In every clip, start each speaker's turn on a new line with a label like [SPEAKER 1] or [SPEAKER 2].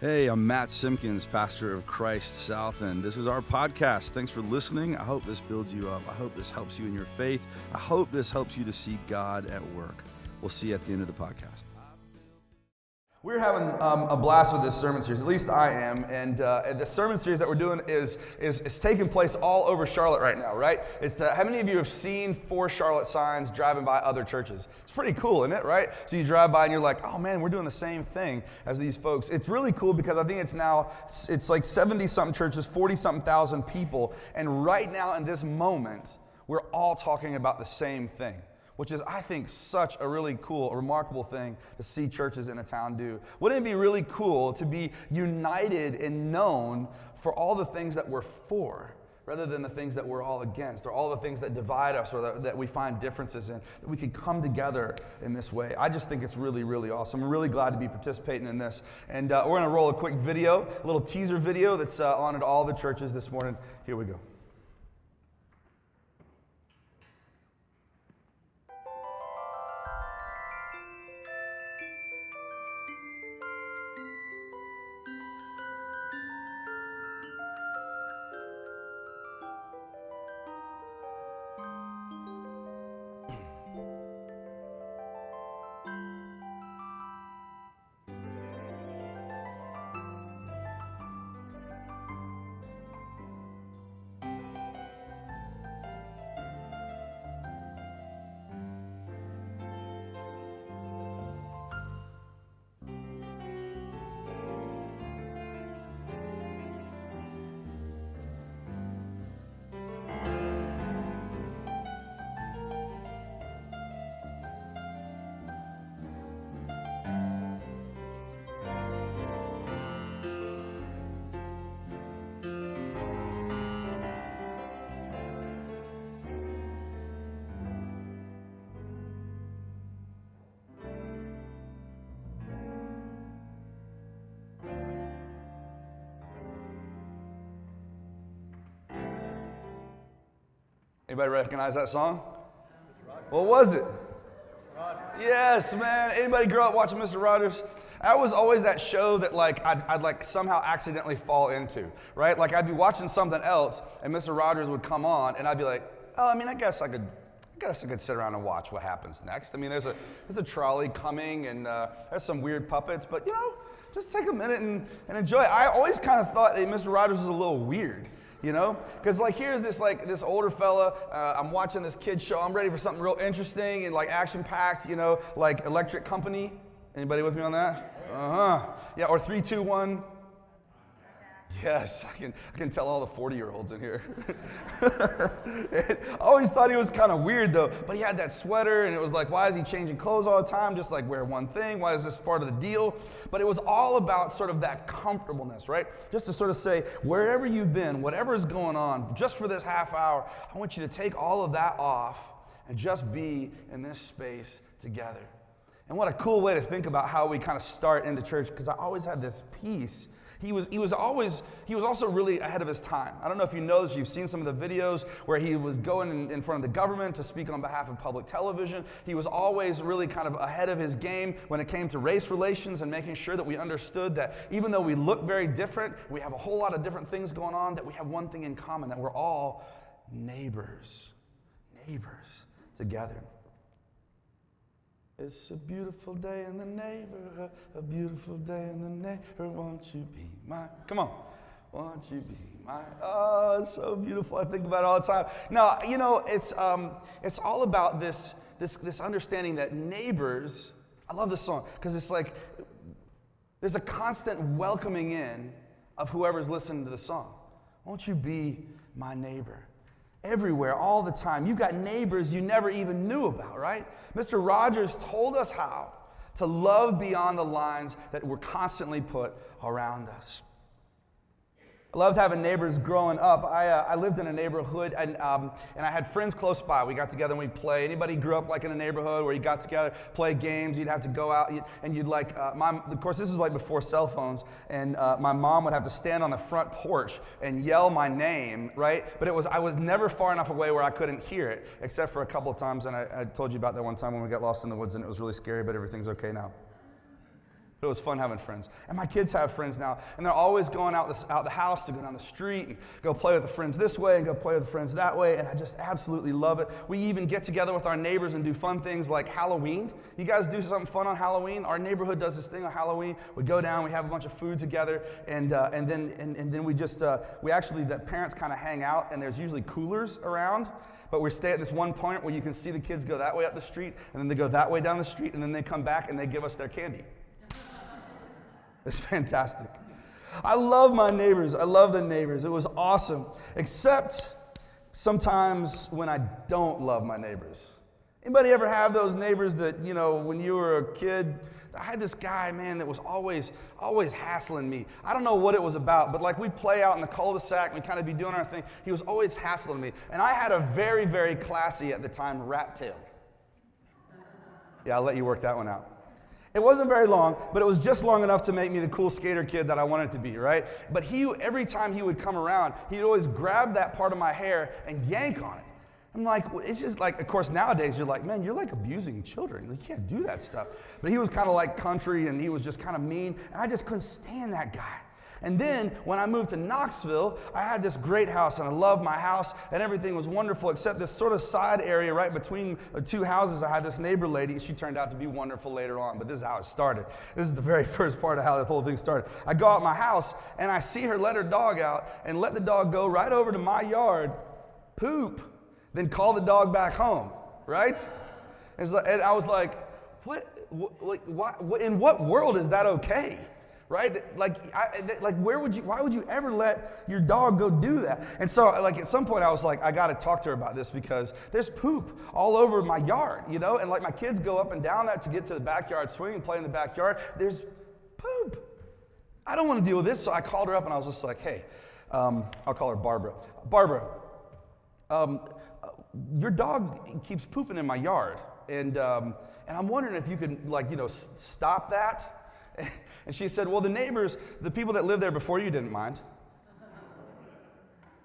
[SPEAKER 1] Hey, I'm Matt Simpkins, pastor of Christ South, and this is our podcast. Thanks for listening. I hope this builds you up. I hope this helps you in your faith. I hope this helps you to see God at work. We'll see you at the end of the podcast. We're having um, a blast with this sermon series. At least I am. And, uh, and the sermon series that we're doing is, is, is taking place all over Charlotte right now, right? It's the, how many of you have seen for Charlotte signs driving by other churches? It's pretty cool, isn't it, right? So you drive by and you're like, oh man, we're doing the same thing as these folks. It's really cool because I think it's now, it's like 70 something churches, 40 something thousand people. And right now in this moment, we're all talking about the same thing which is, I think, such a really cool, remarkable thing to see churches in a town do. Wouldn't it be really cool to be united and known for all the things that we're for? Rather than the things that we're all against, or all the things that divide us, or that, that we find differences in, that we could come together in this way. I just think it's really, really awesome. I'm really glad to be participating in this. And uh, we're going to roll a quick video, a little teaser video that's uh, on at all the churches this morning. Here we go. Anybody recognize that song? What was it? Yes, man. Anybody grow up watching Mr. Rogers? That was always that show that like I'd, I'd, like somehow accidentally fall into, right? Like I'd be watching something else and Mr. Rogers would come on and I'd be like, oh, I mean, I guess I could, I guess I could sit around and watch what happens next. I mean, there's a there's a trolley coming and uh, there's some weird puppets, but you know, just take a minute and, and enjoy. I always kind of thought that Mr. Rogers was a little weird you know? Because like here's this like this older fella uh, i'm watching this kid show i'm ready for something real interesting and like action packed you know like electric company. Anybody with me on that? Uh-huh. Yeah or three two one Yes, I can, I can tell all the 40 year olds in here. I always thought he was kind of weird though, but he had that sweater and it was like, why is he changing clothes all the time? Just like wear one thing. Why is this part of the deal? But it was all about sort of that comfortableness, right? Just to sort of say, wherever you've been, whatever is going on, just for this half hour, I want you to take all of that off and just be in this space together. And what a cool way to think about how we kind of start into church because I always had this peace he was, he was always, he was also really ahead of his time. I don't know if you know this, you've seen some of the videos where he was going in, in front of the government to speak on behalf of public television. He was always really kind of ahead of his game when it came to race relations and making sure that we understood that even though we look very different, we have a whole lot of different things going on, that we have one thing in common, that we're all neighbors. Neighbors together. It's a beautiful day in the neighborhood, a beautiful day in the neighborhood. Won't you be mine? Come on. Won't you be mine? Oh, it's so beautiful. I think about it all the time. Now, you know, it's, um, it's all about this, this, this understanding that neighbors, I love this song because it's like there's a constant welcoming in of whoever's listening to the song. Won't you be my neighbor? Everywhere, all the time. You've got neighbors you never even knew about, right? Mr. Rogers told us how to love beyond the lines that were constantly put around us. I loved having neighbors growing up. I, uh, I lived in a neighborhood and, um, and I had friends close by. We got together and we'd play. Anybody grew up like in a neighborhood where you got together, play games, you'd have to go out and you'd like, uh, my, of course, this is like before cell phones, and uh, my mom would have to stand on the front porch and yell my name, right? But it was, I was never far enough away where I couldn't hear it, except for a couple of times. And I, I told you about that one time when we got lost in the woods and it was really scary, but everything's okay now. It was fun having friends. And my kids have friends now, and they're always going out the, out the house to go down the street and go play with the friends this way and go play with the friends that way, and I just absolutely love it. We even get together with our neighbors and do fun things like Halloween. You guys do something fun on Halloween? Our neighborhood does this thing on Halloween. We go down, we have a bunch of food together, and, uh, and, then, and, and then we just, uh, we actually, the parents kind of hang out, and there's usually coolers around. But we stay at this one point where you can see the kids go that way up the street, and then they go that way down the street, and then they come back and they give us their candy. It's fantastic. I love my neighbors. I love the neighbors. It was awesome. Except sometimes when I don't love my neighbors. Anybody ever have those neighbors that, you know, when you were a kid, I had this guy, man, that was always, always hassling me. I don't know what it was about, but like we'd play out in the cul-de-sac, we'd kind of be doing our thing. He was always hassling me. And I had a very, very classy at the time rat tail. Yeah, I'll let you work that one out. It wasn't very long, but it was just long enough to make me the cool skater kid that I wanted to be, right? But he, every time he would come around, he'd always grab that part of my hair and yank on it. I'm like, it's just like, of course, nowadays you're like, man, you're like abusing children. You can't do that stuff. But he was kind of like country and he was just kind of mean. And I just couldn't stand that guy. And then when I moved to Knoxville, I had this great house and I loved my house and everything was wonderful except this sort of side area right between the two houses. I had this neighbor lady. She turned out to be wonderful later on, but this is how it started. This is the very first part of how the whole thing started. I go out my house and I see her let her dog out and let the dog go right over to my yard, poop, then call the dog back home, right? And I was like, what, like, why, in what world is that okay? Right? Like, I, like where would you, why would you ever let your dog go do that? And so, like, at some point, I was like, I got to talk to her about this because there's poop all over my yard, you know? And like, my kids go up and down that to get to the backyard swing and play in the backyard. There's poop. I don't want to deal with this. So I called her up and I was just like, hey, um, I'll call her Barbara. Barbara, um, your dog keeps pooping in my yard. And, um, and I'm wondering if you could, like, you know, s- stop that. And she said, Well, the neighbors, the people that lived there before you didn't mind.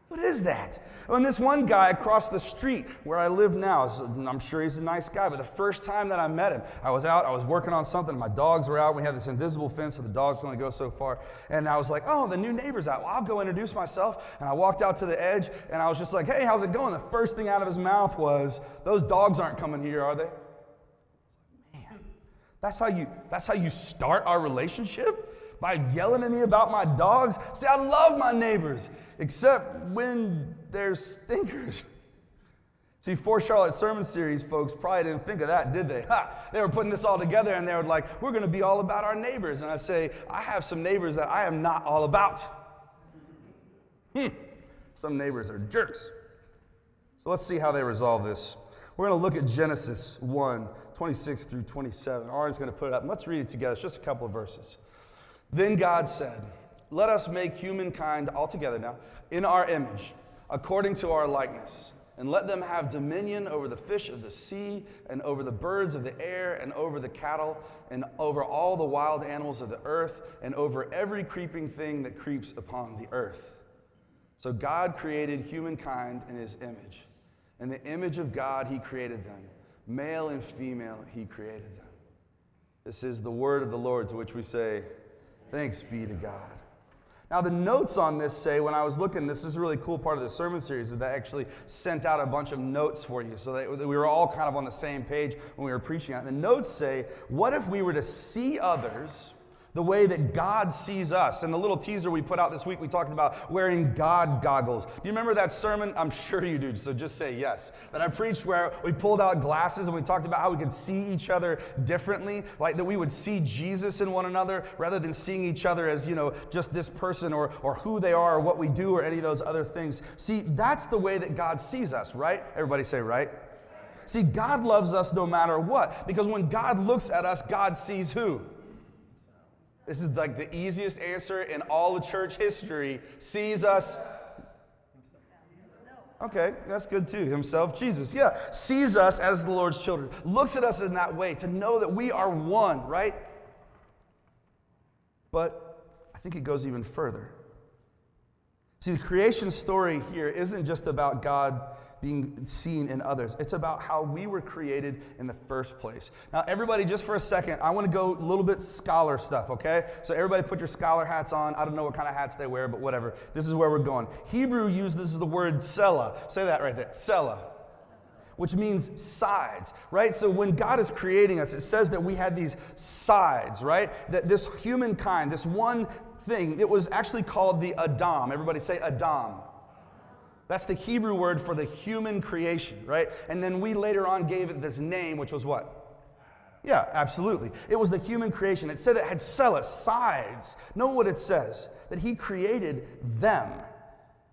[SPEAKER 1] What is that? And this one guy across the street where I live now, I'm sure he's a nice guy, but the first time that I met him, I was out, I was working on something, my dogs were out, we had this invisible fence, so the dogs can only go so far. And I was like, oh, the new neighbor's out. Well, I'll go introduce myself. And I walked out to the edge, and I was just like, hey, how's it going? The first thing out of his mouth was, those dogs aren't coming here, are they? That's how you, that's how you start our relationship? By yelling at me about my dogs? See, I love my neighbors, except when they're stinkers. See, for Charlotte Sermon Series, folks probably didn't think of that, did they? Ha! They were putting this all together and they were like, we're going to be all about our neighbors. And I say, I have some neighbors that I am not all about. Hmm. Some neighbors are jerks. So let's see how they resolve this. We're going to look at Genesis 1 26 through 27. Aaron's going to put it up. Let's read it together. It's just a couple of verses. Then God said, Let us make humankind altogether now in our image, according to our likeness, and let them have dominion over the fish of the sea, and over the birds of the air, and over the cattle, and over all the wild animals of the earth, and over every creeping thing that creeps upon the earth. So God created humankind in his image. In the image of God, he created them. Male and female, he created them. This is the word of the Lord to which we say, Thanks be to God. Now, the notes on this say, when I was looking, this is a really cool part of the sermon series, that they actually sent out a bunch of notes for you so that we were all kind of on the same page when we were preaching on it. The notes say, What if we were to see others the way that God sees us. And the little teaser we put out this week, we talked about wearing God goggles. Do you remember that sermon? I'm sure you do, so just say yes. That I preached where we pulled out glasses and we talked about how we could see each other differently, like that we would see Jesus in one another rather than seeing each other as, you know, just this person or, or who they are or what we do or any of those other things. See, that's the way that God sees us, right? Everybody say, right? See, God loves us no matter what, because when God looks at us, God sees who? This is like the easiest answer in all the church history. Sees us. Okay, that's good too. Himself, Jesus. Yeah. Sees us as the Lord's children. Looks at us in that way to know that we are one, right? But I think it goes even further. See, the creation story here isn't just about God being seen in others. It's about how we were created in the first place. Now, everybody, just for a second, I want to go a little bit scholar stuff, okay? So, everybody put your scholar hats on. I don't know what kind of hats they wear, but whatever. This is where we're going. Hebrew uses the word sela. Say that right there. Sela which means sides, right? So when God is creating us, it says that we had these sides, right? That this humankind, this one thing, it was actually called the Adam. Everybody say Adam. That's the Hebrew word for the human creation, right? And then we later on gave it this name, which was what? Yeah, absolutely. It was the human creation. It said it had celis, sides. Know what it says? That he created them.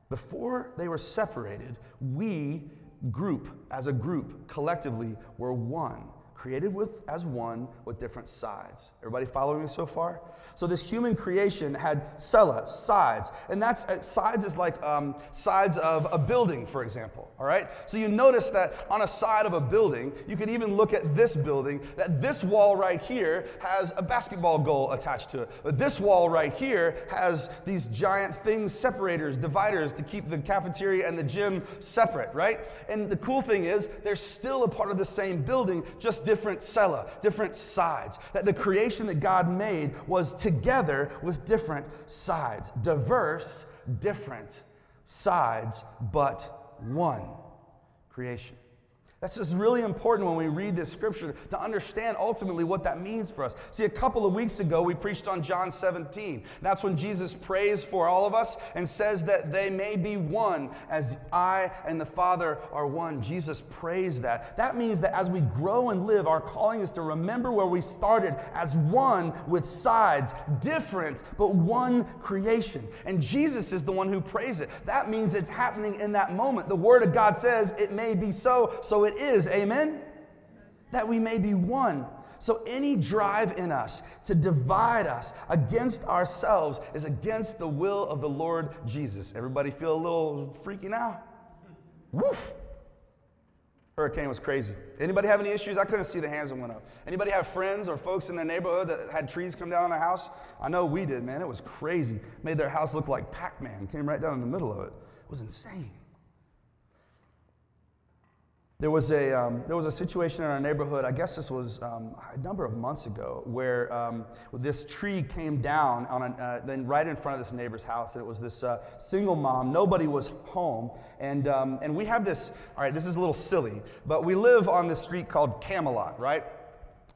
[SPEAKER 1] Before they were separated, we group, as a group, collectively, were one, created with as one with different sides. Everybody following me so far? So this human creation had cella, sides, and that's uh, sides is like um, sides of a building, for example. All right. So you notice that on a side of a building, you can even look at this building. That this wall right here has a basketball goal attached to it, but this wall right here has these giant things, separators, dividers to keep the cafeteria and the gym separate. Right. And the cool thing is, they're still a part of the same building, just different cella, different sides. That the creation that God made was together with different sides, diverse, different sides, but one creation. That's just really important when we read this scripture to understand ultimately what that means for us. See, a couple of weeks ago, we preached on John 17. That's when Jesus prays for all of us and says that they may be one as I and the Father are one. Jesus prays that. That means that as we grow and live, our calling is to remember where we started as one with sides, different, but one creation. And Jesus is the one who prays it. That means it's happening in that moment. The Word of God says it may be so, so it it is, amen? That we may be one. So, any drive in us to divide us against ourselves is against the will of the Lord Jesus. Everybody feel a little freaky now? Woof! Hurricane was crazy. Anybody have any issues? I couldn't see the hands that went up. Anybody have friends or folks in their neighborhood that had trees come down on their house? I know we did, man. It was crazy. Made their house look like Pac Man. Came right down in the middle of it. It was insane. There was, a, um, there was a situation in our neighborhood, I guess this was um, a number of months ago, where um, this tree came down on an, uh, then right in front of this neighbor's house. And it was this uh, single mom. Nobody was home. And, um, and we have this, all right, this is a little silly, but we live on this street called Camelot, right?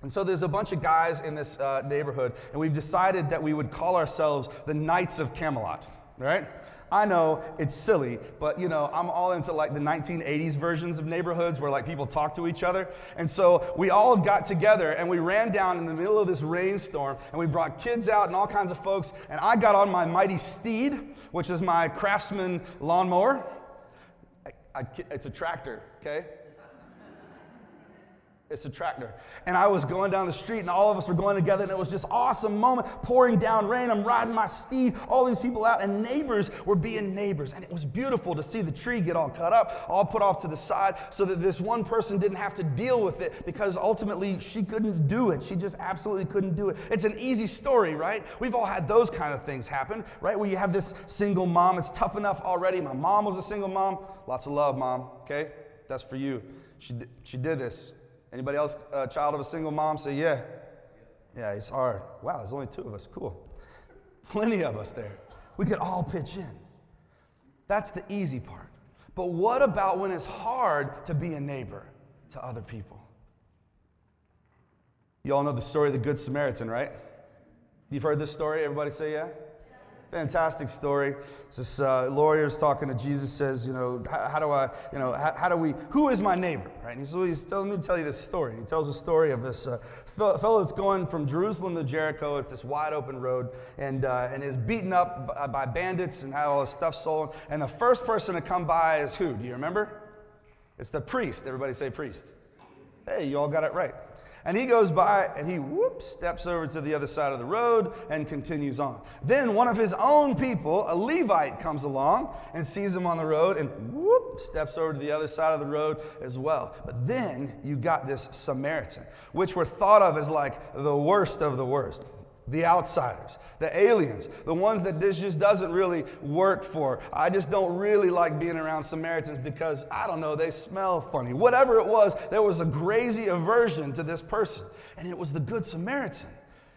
[SPEAKER 1] And so there's a bunch of guys in this uh, neighborhood, and we've decided that we would call ourselves the Knights of Camelot, right? I know it's silly, but you know, I'm all into like the 1980s versions of neighborhoods where like people talk to each other. And so we all got together and we ran down in the middle of this rainstorm and we brought kids out and all kinds of folks. And I got on my mighty steed, which is my Craftsman lawnmower. I, I, it's a tractor, okay? It's a tractor. And I was going down the street, and all of us were going together, and it was just awesome moment, pouring down rain. I'm riding my steed, all these people out, and neighbors were being neighbors. And it was beautiful to see the tree get all cut up, all put off to the side, so that this one person didn't have to deal with it because ultimately she couldn't do it. She just absolutely couldn't do it. It's an easy story, right? We've all had those kind of things happen, right? Where you have this single mom, it's tough enough already. My mom was a single mom. Lots of love, mom, okay? That's for you. She, she did this. Anybody else a child of a single mom say, yeah? Yeah, it's hard. Wow, there's only two of us. Cool. Plenty of us there. We could all pitch in. That's the easy part. But what about when it's hard to be a neighbor to other people? You all know the story of the Good Samaritan, right? You've heard this story? Everybody say yeah? Fantastic story. This uh, lawyer's talking to Jesus, says, you know, how, do I, you know, how, how, do we, who is my neighbor, right? And he's, he's telling me to tell you this story. He tells a story of this uh, fellow that's going from Jerusalem to Jericho It's this wide open road and, uh, and is beaten up by, by bandits and had all his stuff stolen. And the first person to come by is who? Do you remember? It's the priest. Everybody say priest. Hey, you all got it right. And he goes by and he whoop steps over to the other side of the road and continues on. Then one of his own people, a Levite, comes along and sees him on the road and whoop steps over to the other side of the road as well. But then you got this Samaritan, which were thought of as like the worst of the worst. The outsiders, the aliens, the ones that this just doesn't really work for. I just don't really like being around Samaritans because, I don't know, they smell funny. Whatever it was, there was a crazy aversion to this person. And it was the Good Samaritan.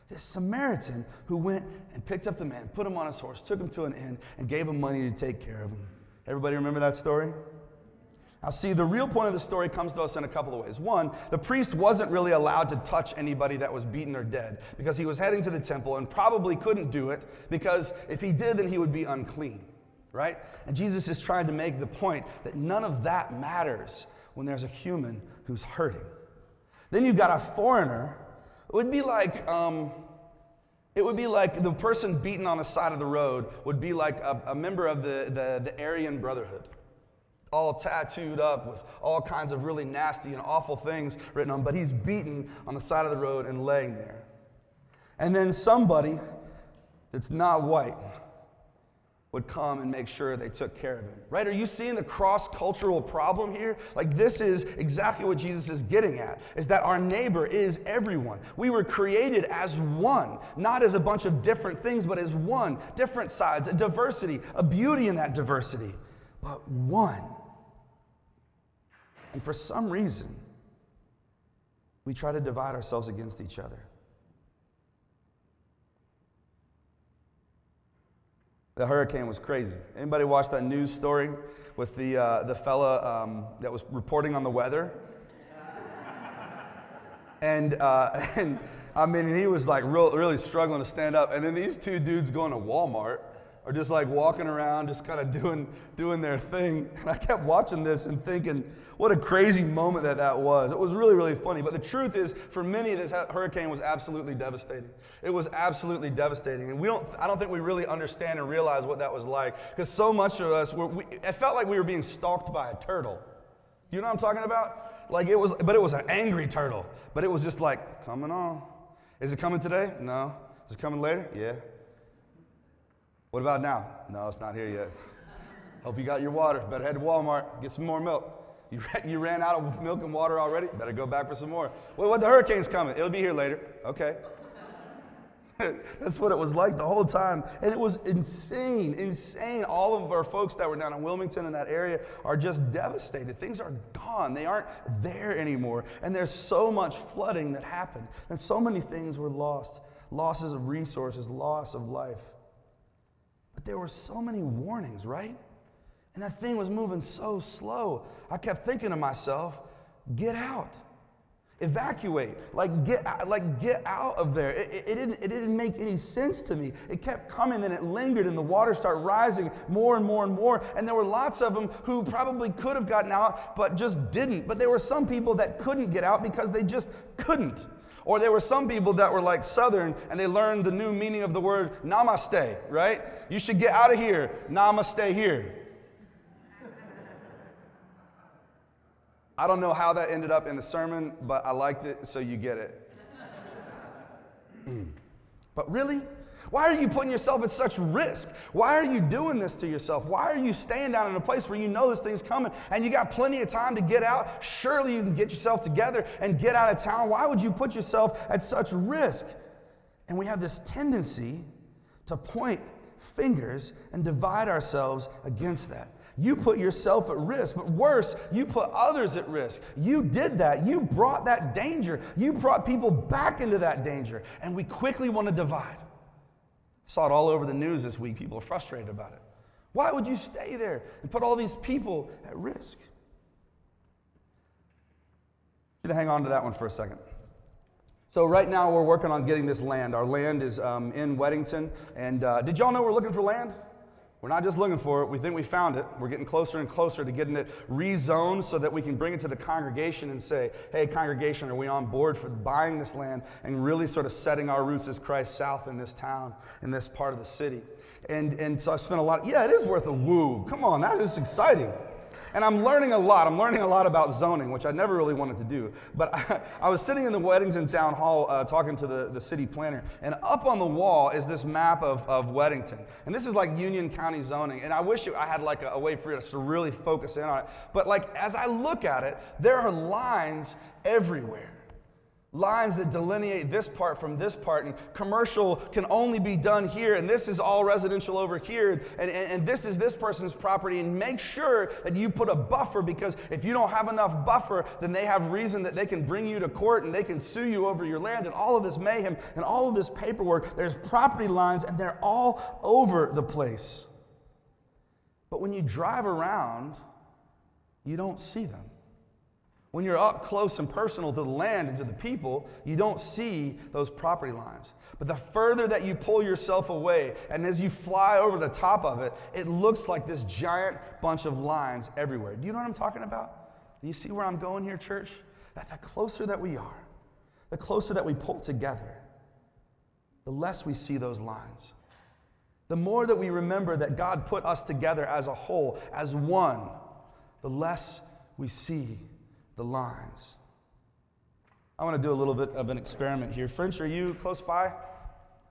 [SPEAKER 1] This Samaritan who went and picked up the man, put him on his horse, took him to an inn, and gave him money to take care of him. Everybody remember that story? Now, see, the real point of the story comes to us in a couple of ways. One, the priest wasn't really allowed to touch anybody that was beaten or dead because he was heading to the temple and probably couldn't do it because if he did, then he would be unclean, right? And Jesus is trying to make the point that none of that matters when there's a human who's hurting. Then you've got a foreigner. It would be like, um, it would be like the person beaten on the side of the road would be like a, a member of the, the, the Aryan Brotherhood all tattooed up with all kinds of really nasty and awful things written on, but he's beaten on the side of the road and laying there. And then somebody that's not white would come and make sure they took care of him. Right? Are you seeing the cross cultural problem here? Like, this is exactly what Jesus is getting at is that our neighbor is everyone. We were created as one, not as a bunch of different things, but as one, different sides, a diversity, a beauty in that diversity, but one. And for some reason, we try to divide ourselves against each other. The hurricane was crazy. Anybody watch that news story with the, uh, the fella um, that was reporting on the weather? and, uh, and I mean, he was like real, really struggling to stand up. And then these two dudes going to Walmart are just like walking around, just kind of doing, doing their thing. And I kept watching this and thinking, what a crazy moment that that was. It was really, really funny. But the truth is, for many, this hurricane was absolutely devastating. It was absolutely devastating. And we don't, I don't think we really understand and realize what that was like. Because so much of us, were, we, it felt like we were being stalked by a turtle. You know what I'm talking about? Like it was, but it was an angry turtle. But it was just like, coming on. Is it coming today? No. Is it coming later? Yeah. What about now? No, it's not here yet. Hope you got your water. Better head to Walmart, get some more milk. You, you ran out of milk and water already? Better go back for some more. Well, what the hurricane's coming? It'll be here later. Okay. That's what it was like the whole time. And it was insane, insane. All of our folks that were down in Wilmington in that area are just devastated. Things are gone, they aren't there anymore. And there's so much flooding that happened, and so many things were lost losses of resources, loss of life. But there were so many warnings, right? And that thing was moving so slow. I kept thinking to myself, get out. Evacuate, like get, like get out of there. It, it, it, didn't, it didn't make any sense to me. It kept coming and it lingered, and the water started rising more and more and more. And there were lots of them who probably could have gotten out, but just didn't. But there were some people that couldn't get out because they just couldn't. Or there were some people that were like Southern and they learned the new meaning of the word namaste, right? You should get out of here, namaste here. I don't know how that ended up in the sermon, but I liked it, so you get it. but really? Why are you putting yourself at such risk? Why are you doing this to yourself? Why are you staying down in a place where you know this thing's coming and you got plenty of time to get out? Surely you can get yourself together and get out of town. Why would you put yourself at such risk? And we have this tendency to point fingers and divide ourselves against that. You put yourself at risk, but worse, you put others at risk. You did that. You brought that danger. You brought people back into that danger. And we quickly want to divide. Saw it all over the news this week. People are frustrated about it. Why would you stay there and put all these people at risk? To hang on to that one for a second. So right now we're working on getting this land. Our land is um, in Weddington, and uh, did y'all know we're looking for land? We're not just looking for it, we think we found it. We're getting closer and closer to getting it rezoned so that we can bring it to the congregation and say, hey, congregation, are we on board for buying this land and really sort of setting our roots as Christ South in this town, in this part of the city? And, and so I spent a lot, yeah, it is worth a woo. Come on, that is exciting. And I'm learning a lot. I'm learning a lot about zoning, which I never really wanted to do. But I, I was sitting in the Weddington Town Hall uh, talking to the, the city planner, and up on the wall is this map of, of Weddington. And this is like Union County zoning. And I wish I had like a, a way for us to really focus in on it. But like as I look at it, there are lines everywhere. Lines that delineate this part from this part and commercial can only be done here and this is all residential over here and, and, and, this is this person's property and make sure that you put a buffer because if you don't have enough buffer then they have reason that they can bring you to court and they can sue you over your land and all of this mayhem and all of this paperwork there's property lines and they're all over the place. But when you drive around you don't see them when you're up close and personal to the land and to the people, you don't see those property lines. But the further that you pull yourself away, and as you fly over the top of it, it looks like this giant bunch of lines everywhere. Do you know what I'm talking about? Do you see where I'm going here, church? That the closer that we are, the closer that we pull together, the less we see those lines. The more that we remember that God put us together as a whole, as one, the less we see the lines. I want to do a little bit of an experiment here. French, are you close by?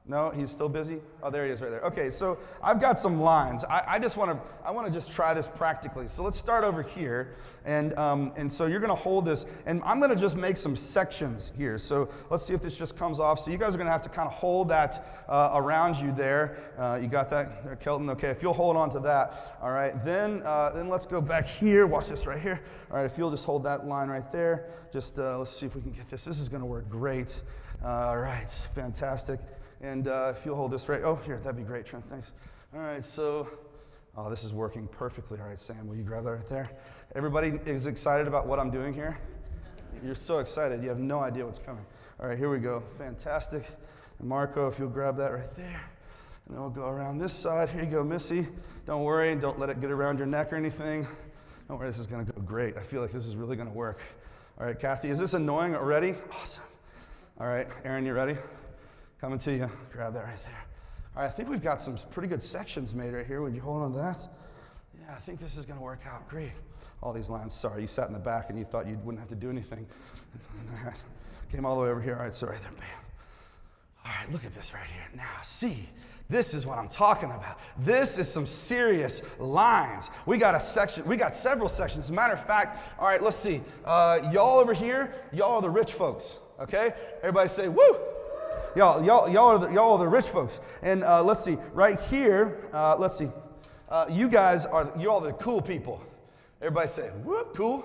[SPEAKER 1] No, he's still busy. Oh, there he is, right there. Okay, so I've got some lines. I, I just want to I want to just try this practically. So let's start over here, and um, and so you're going to hold this, and I'm going to just make some sections here. So let's see if this just comes off. So you guys are going to have to kind of hold that uh, around you there. Uh, you got that there, Kelton? Okay, if you'll hold on to that. All right. Then uh, then let's go back here. Watch this right here. All right. If you'll just hold that line right there. Just uh, let's see if we can get this. This is going to work great. all right. Fantastic. And uh, if you'll hold this right, oh, here, that'd be great, Trent, thanks. All right, so, oh, this is working perfectly. All right, Sam, will you grab that right there? Everybody is excited about what I'm doing here? You're so excited, you have no idea what's coming. All right, here we go. Fantastic. And Marco, if you'll grab that right there. And then we'll go around this side. Here you go, Missy. Don't worry, don't let it get around your neck or anything. Don't worry, this is to go great. I feel like this is really to work. All right, Kathy, is this annoying already? Awesome. All right, Aaron, you ready? Coming to you. Grab that right there. All right, I think we've got some pretty good sections made right here. Would you hold on to that? Yeah, I think this is going to work out great. All these lines. Sorry, you sat in the back and you thought you wouldn't have to do anything. Came all the way over here. All right, sorry there, bam. All right, look at this right here. Now, see, this is what I'm talking about. This is some serious lines. We got a section, we got several sections. As a matter of fact, all right, let's see. Uh, y'all over here, y'all are the rich folks, okay? Everybody say, woo! Y'all, y'all, y'all, are the, y'all are the rich folks. And uh, let's see, right here, uh, let's see. Uh, you guys are, you all the cool people. Everybody say, whoop, cool.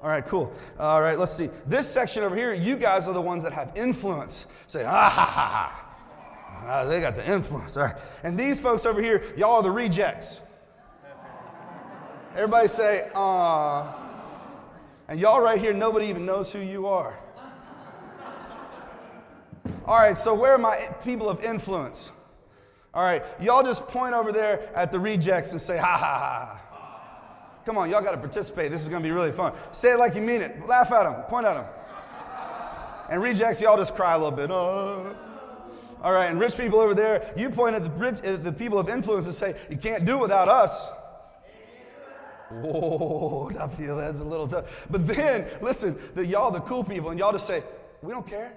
[SPEAKER 1] All right, cool. All right, let's see. This section over here, you guys are the ones that have influence. Say, ah ha ha ha. Ah, they got the influence. All right. And these folks over here, y'all are the rejects. Everybody say, ah. And y'all right here, nobody even knows who you are. All right, so where are my people of influence? All right, y'all just point over there at the rejects and say, ha ha ha. Come on, y'all got to participate. This is going to be really fun. Say it like you mean it. Laugh at them, point at them. And rejects, y'all just cry a little bit. Oh. All right, and rich people over there, you point at the, rich, at the people of influence and say, you can't do without us. Whoa, I feel that's a little tough. But then, listen, the, y'all, the cool people, and y'all just say, we don't care.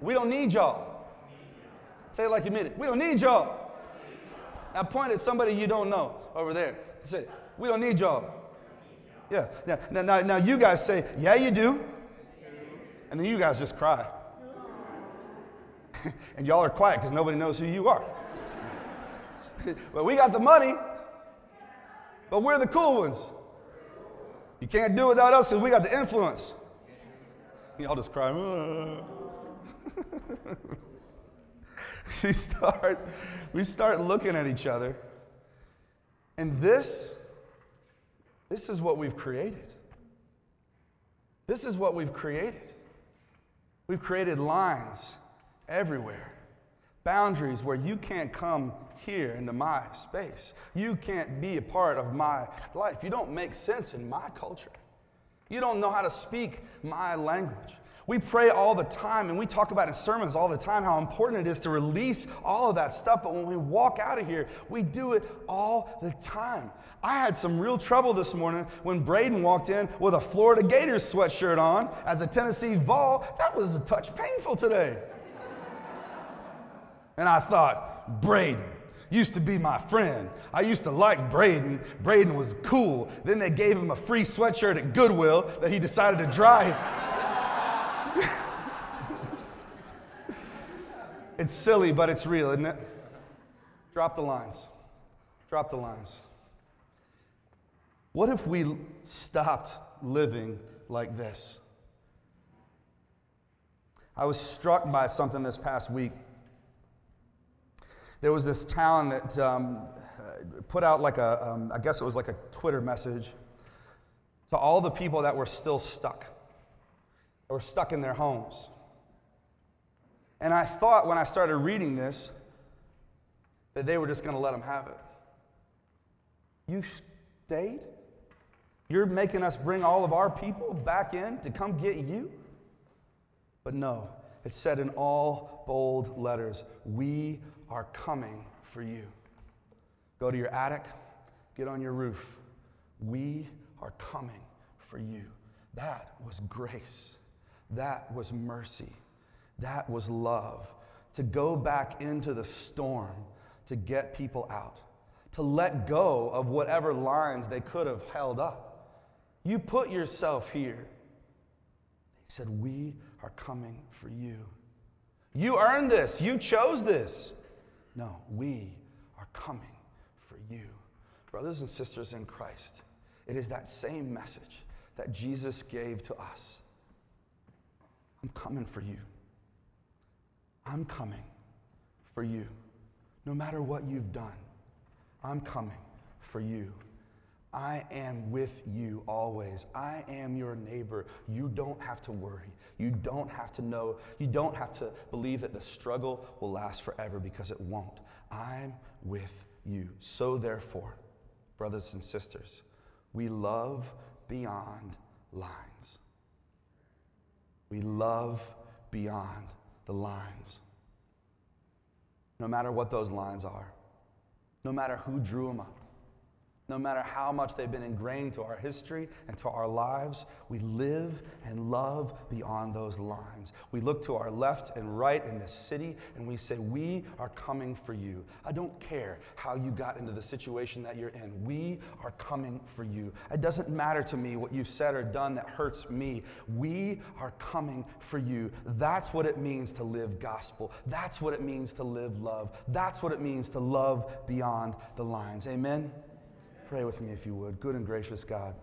[SPEAKER 1] We don't need y'all. Say it like you mean it. We don't need y'all. Now point at somebody you don't know over there. Say, we don't need y'all. Yeah. Now, now, now you guys say, yeah, you do. And then you guys just cry. and y'all are quiet because nobody knows who you are. but we got the money, but we're the cool ones. You can't do it without us because we got the influence. Y'all just cry. we start, we start looking at each other. And this, this is what we've created. This is what we've created. We've created lines everywhere, boundaries where you can't come here into my space. You can't be a part of my life. You don't make sense in my culture. You don't know how to speak my language. We pray all the time and we talk about in sermons all the time how important it is to release all of that stuff. But when we walk out of here, we do it all the time. I had some real trouble this morning when Braden walked in with a Florida Gators sweatshirt on as a Tennessee Vol. That was a touch painful today. and I thought, Braden, used to be my friend. I used to like Braden. Braden was cool. Then they gave him a free sweatshirt at Goodwill that he decided to dry. it's silly, but it's real, isn't it? Drop the lines. Drop the lines. What if we stopped living like this? I was struck by something this past week. There was this town that um, put out like a, um, I guess it was like a Twitter message to all the people that were still stuck that were stuck in their homes. And I thought when I started reading this that they were just going to let them have it. You stayed? You're making us bring all of our people back in to come get you? But no, it said in all bold letters, We are coming for you. Go to your attic, get on your roof. We are coming for you. That was grace. That was mercy. That was love. To go back into the storm to get people out, to let go of whatever lines they could have held up. You put yourself here. They said, We are coming for you. You earned this. You chose this. No, we are coming for you. Brothers and sisters in Christ, it is that same message that Jesus gave to us. I'm coming for you. I'm coming for you. No matter what you've done, I'm coming for you. I am with you always. I am your neighbor. You don't have to worry. You don't have to know. You don't have to believe that the struggle will last forever because it won't. I'm with you. So, therefore, brothers and sisters, we love beyond lines. We love beyond the lines. No matter what those lines are, no matter who drew them up, no matter how much they've been ingrained to our history and to our lives, we live and love beyond those lines. We look to our left and right in this city and we say, We are coming for you. I don't care how you got into the situation that you're in. We are coming for you. It doesn't matter to me what you've said or done that hurts me. We are coming for you. That's what it means to live gospel. That's what it means to live love. That's what it means to love beyond the lines. Amen. Pray with me if you would. Good and gracious God.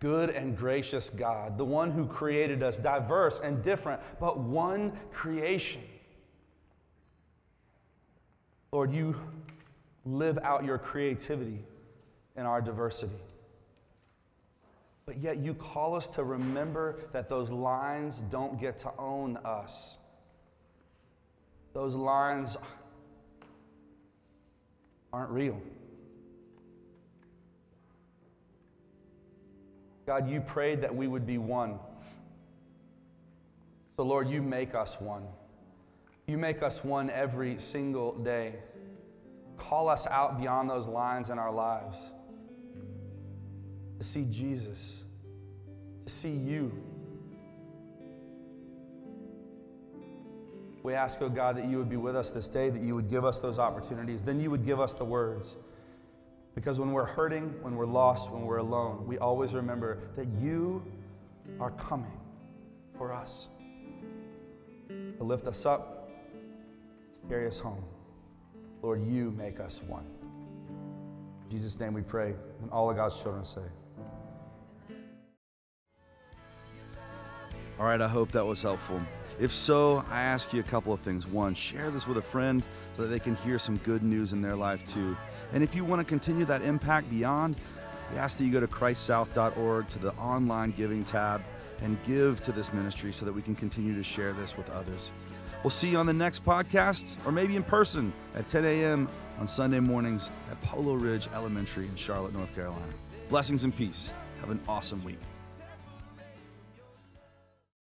[SPEAKER 1] Good and gracious God, the one who created us diverse and different, but one creation. Lord, you live out your creativity in our diversity. But yet you call us to remember that those lines don't get to own us. Those lines aren't real. God, you prayed that we would be one. So, Lord, you make us one. You make us one every single day. Call us out beyond those lines in our lives to see Jesus, to see you. We ask, oh God, that you would be with us this day, that you would give us those opportunities. Then you would give us the words. Because when we're hurting, when we're lost, when we're alone, we always remember that you are coming for us to lift us up, to carry us home. Lord, you make us one. In Jesus' name we pray, and all of God's children say.
[SPEAKER 2] All right, I hope that was helpful. If so, I ask you a couple of things. One, share this with a friend so that they can hear some good news in their life too. And if you want to continue that impact beyond, we ask that you go to christsouth.org to the online giving tab and give to this ministry so that we can continue to share this with others. We'll see you on the next podcast or maybe in person at 10 a.m. on Sunday mornings at Polo Ridge Elementary in Charlotte, North Carolina. Blessings and peace. Have an awesome week.